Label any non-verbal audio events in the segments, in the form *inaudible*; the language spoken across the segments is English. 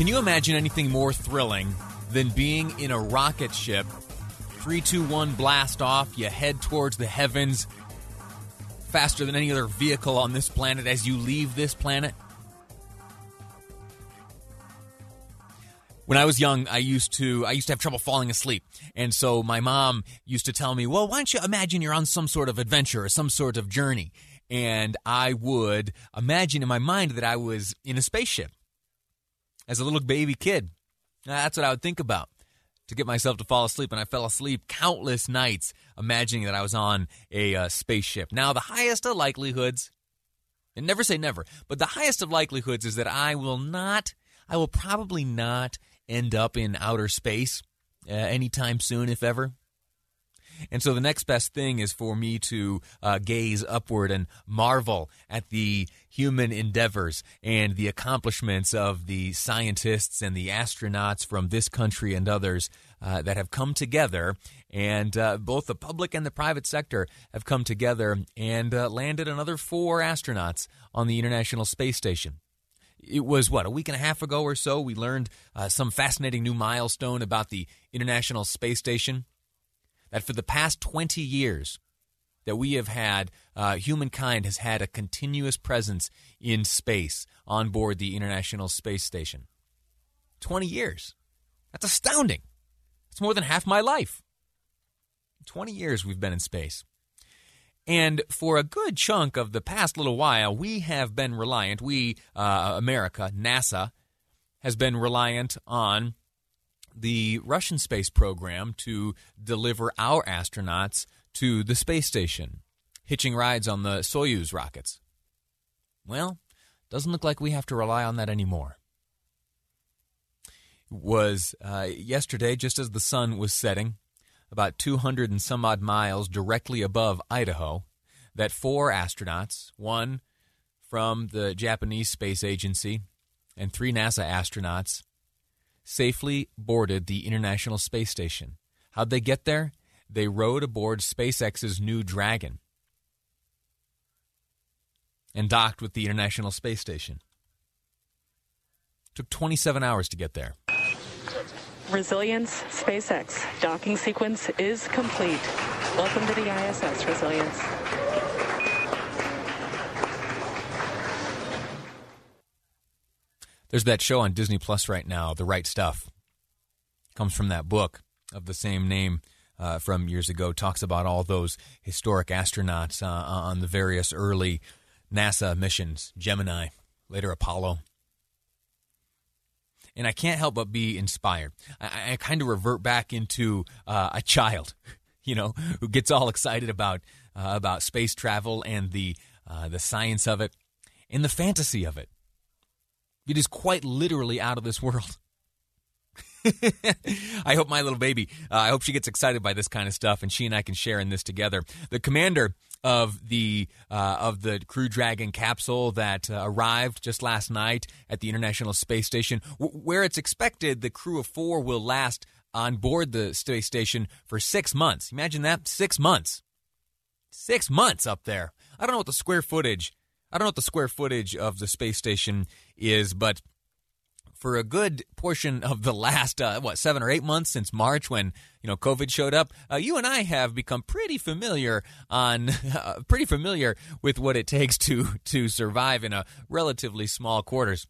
Can you imagine anything more thrilling than being in a rocket ship? 321 blast off, you head towards the heavens faster than any other vehicle on this planet as you leave this planet? when I was young, I used to I used to have trouble falling asleep, and so my mom used to tell me, "Well, why don't you imagine you're on some sort of adventure or some sort of journey?" And I would imagine in my mind that I was in a spaceship as a little baby kid. That's what I would think about to get myself to fall asleep, and I fell asleep countless nights imagining that I was on a uh, spaceship. Now, the highest of likelihoods, and never say never, but the highest of likelihoods is that I will not, I will probably not end up in outer space uh, anytime soon, if ever. And so the next best thing is for me to uh, gaze upward and marvel at the human endeavors and the accomplishments of the scientists and the astronauts from this country and others uh, that have come together. And uh, both the public and the private sector have come together and uh, landed another four astronauts on the International Space Station it was what a week and a half ago or so we learned uh, some fascinating new milestone about the international space station that for the past 20 years that we have had uh, humankind has had a continuous presence in space on board the international space station. 20 years. That's astounding. It's more than half my life. 20 years we've been in space. And for a good chunk of the past little while, we have been reliant, we, uh, America, NASA, has been reliant on the Russian space program to deliver our astronauts to the space station, hitching rides on the Soyuz rockets. Well, doesn't look like we have to rely on that anymore. Was uh, yesterday, just as the sun was setting, about 200 and some odd miles directly above Idaho, that four astronauts, one from the Japanese Space Agency and three NASA astronauts, safely boarded the International Space Station. How'd they get there? They rode aboard SpaceX's Crew Dragon and docked with the International Space Station. Took 27 hours to get there. Resilience SpaceX docking sequence is complete. Welcome to the ISS, Resilience. There's that show on Disney Plus right now, The Right Stuff. Comes from that book of the same name uh, from years ago. Talks about all those historic astronauts uh, on the various early NASA missions, Gemini, later Apollo and I can't help but be inspired. I, I kind of revert back into uh, a child, *laughs* you know, who gets all excited about uh, about space travel and the uh, the science of it and the fantasy of it. It is quite literally out of this world. *laughs* I hope my little baby, uh, I hope she gets excited by this kind of stuff, and she and I can share in this together. The commander of the uh, of the Crew Dragon capsule that uh, arrived just last night at the International Space Station, w- where it's expected the crew of four will last on board the space station for six months. Imagine that, six months, six months up there. I don't know what the square footage. I don't know what the square footage of the space station is, but for a good portion of the last uh, what seven or eight months since March when you know COVID showed up, uh, you and I have become pretty familiar on *laughs* uh, pretty familiar with what it takes to to survive in a relatively small quarters.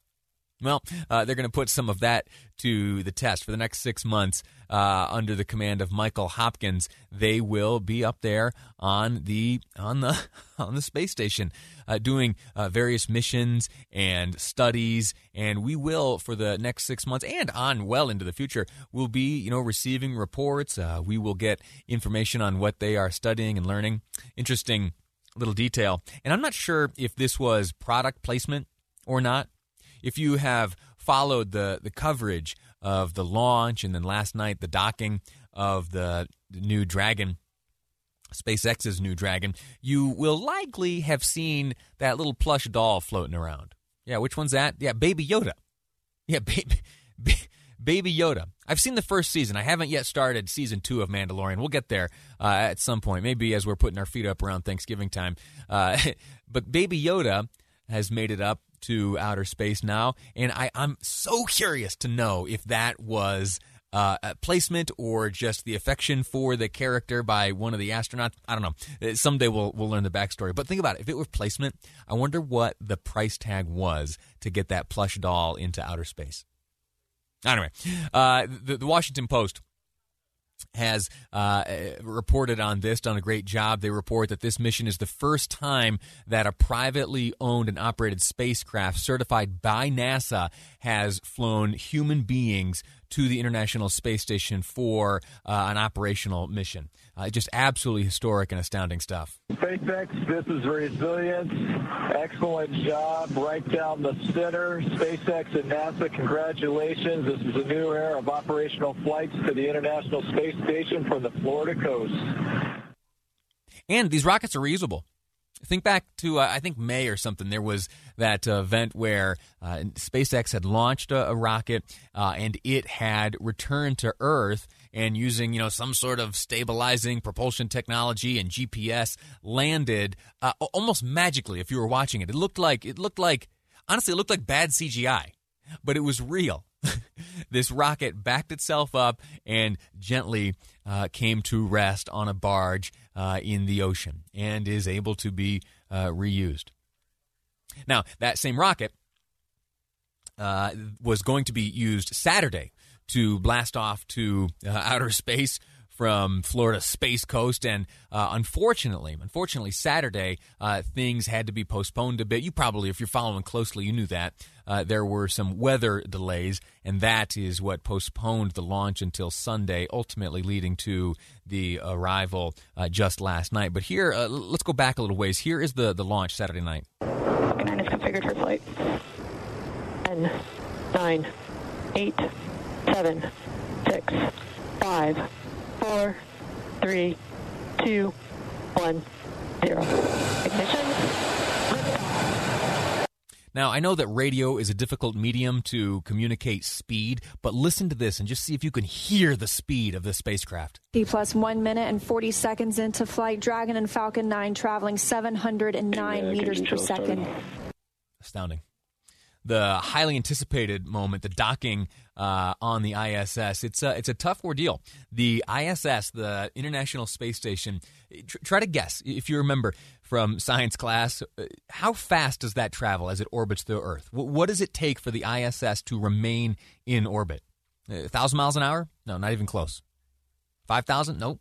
Well, uh, they're going to put some of that to the test for the next six months uh, under the command of Michael Hopkins. They will be up there on the on the *laughs* on the space station, uh, doing uh, various missions and studies, and we will for the next six months and on well into the future. We'll be you know receiving reports. Uh, we will get information on what they are studying and learning. Interesting little detail, and I'm not sure if this was product placement or not if you have followed the, the coverage of the launch, and then last night the docking of the new Dragon. SpaceX's new Dragon, you will likely have seen that little plush doll floating around. Yeah, which one's that? Yeah, Baby Yoda. Yeah, *laughs* baby, baby Yoda. I've seen the first season. I haven't yet started season two of Mandalorian. We'll get there uh, at some point, maybe as we're putting our feet up around Thanksgiving time. Uh, *laughs* but Baby Yoda has made it up to outer space now, and I, I'm so curious to know if that was uh, placement or just the affection for the character by one of the astronauts. I don't know. Uh, someday we'll we'll learn the backstory. But think about it. If it was placement, I wonder what the price tag was to get that plush doll into outer space. Anyway, uh, the, the Washington Post has uh, reported on this, done a great job. They report that this mission is the first time that a privately owned and operated spacecraft certified by NASA has flown human beings to the International Space Station for uh, an operational mission. Uh, just absolutely historic and astounding stuff. SpaceX, this is Resilience. Excellent job right down the center. SpaceX and NASA, congratulations. This is a new era of operational flights to the International Space Station from the Florida coast. And these rockets are reusable. Think back to uh, I think May or something. There was that uh, event where uh, SpaceX had launched a, a rocket uh, and it had returned to Earth and using you know some sort of stabilizing propulsion technology and GPS landed uh, almost magically. If you were watching it, it looked like it looked like honestly it looked like bad CGI, but it was real. *laughs* this rocket backed itself up and gently uh, came to rest on a barge uh, in the ocean and is able to be uh, reused. Now, that same rocket uh, was going to be used Saturday to blast off to uh, outer space from Florida's Space Coast, and uh, unfortunately, unfortunately, Saturday uh, things had to be postponed a bit. You probably, if you're following closely, you knew that uh, there were some weather delays, and that is what postponed the launch until Sunday, ultimately leading to the arrival uh, just last night. But here, uh, let's go back a little ways. Here is the the launch Saturday night. Falcon 9 is configured for flight. 10, 9, 8, 7, 6, 5, four, three, two, one, zero. Ignition. Now, I know that radio is a difficult medium to communicate speed, but listen to this and just see if you can hear the speed of the spacecraft. T plus one minute and 40 seconds into flight. Dragon and Falcon 9 traveling 709 meters per second. Astounding the highly anticipated moment, the docking uh, on the ISS. It's a, it's a tough ordeal. The ISS, the International Space Station, tr- try to guess, if you remember from science class, uh, how fast does that travel as it orbits the Earth? W- what does it take for the ISS to remain in orbit? A thousand miles an hour? No, not even close. Five thousand? Nope.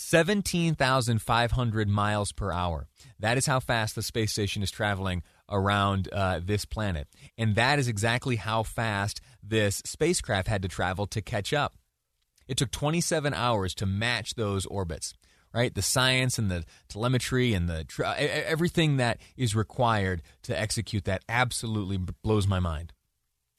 17,500 miles per hour. That is how fast the space station is traveling around uh, this planet. And that is exactly how fast this spacecraft had to travel to catch up. It took 27 hours to match those orbits, right? The science and the telemetry and the everything that is required to execute that absolutely blows my mind.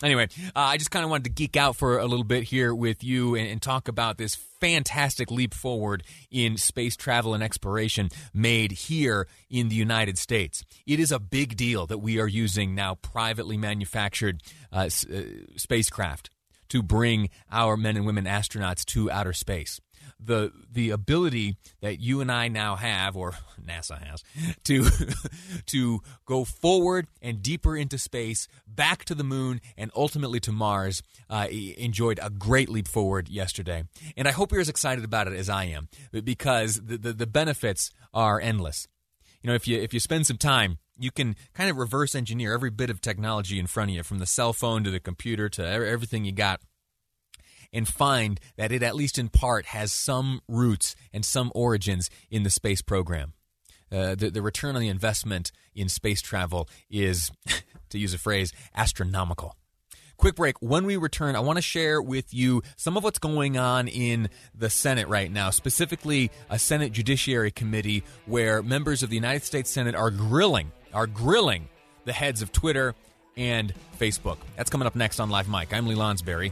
Anyway, uh, I just kind of wanted to geek out for a little bit here with you and, and, talk about this fantastic leap forward in space travel and exploration made here in the United States. It is a big deal that we are using now privately manufactured uh, s- uh, spacecraft to bring our men and women astronauts to outer space the the ability that you and I now have, or *laughs* NASA has, to *laughs* to go forward and deeper into space, back to the moon, and ultimately to Mars, uh, enjoyed a great leap forward yesterday. And I hope you're as excited about it as I am, because the, the, the benefits are endless. You know, if you if you spend some time you can kind of reverse engineer every bit of technology in front of you, from the cell phone to the computer to everything you got and find that it, at least in part, has some roots and some origins in the space program. Uh, the, the return on the investment in space travel is, *laughs* to use a phrase, astronomical. Quick break. When we return, I want to share with you some of what's going on in the Senate right now, specifically a Senate Judiciary Committee where members of the United States Senate are grilling, are grilling the heads of Twitter and Facebook. That's coming up next on Live Mic. I'm Lee Lonsberry,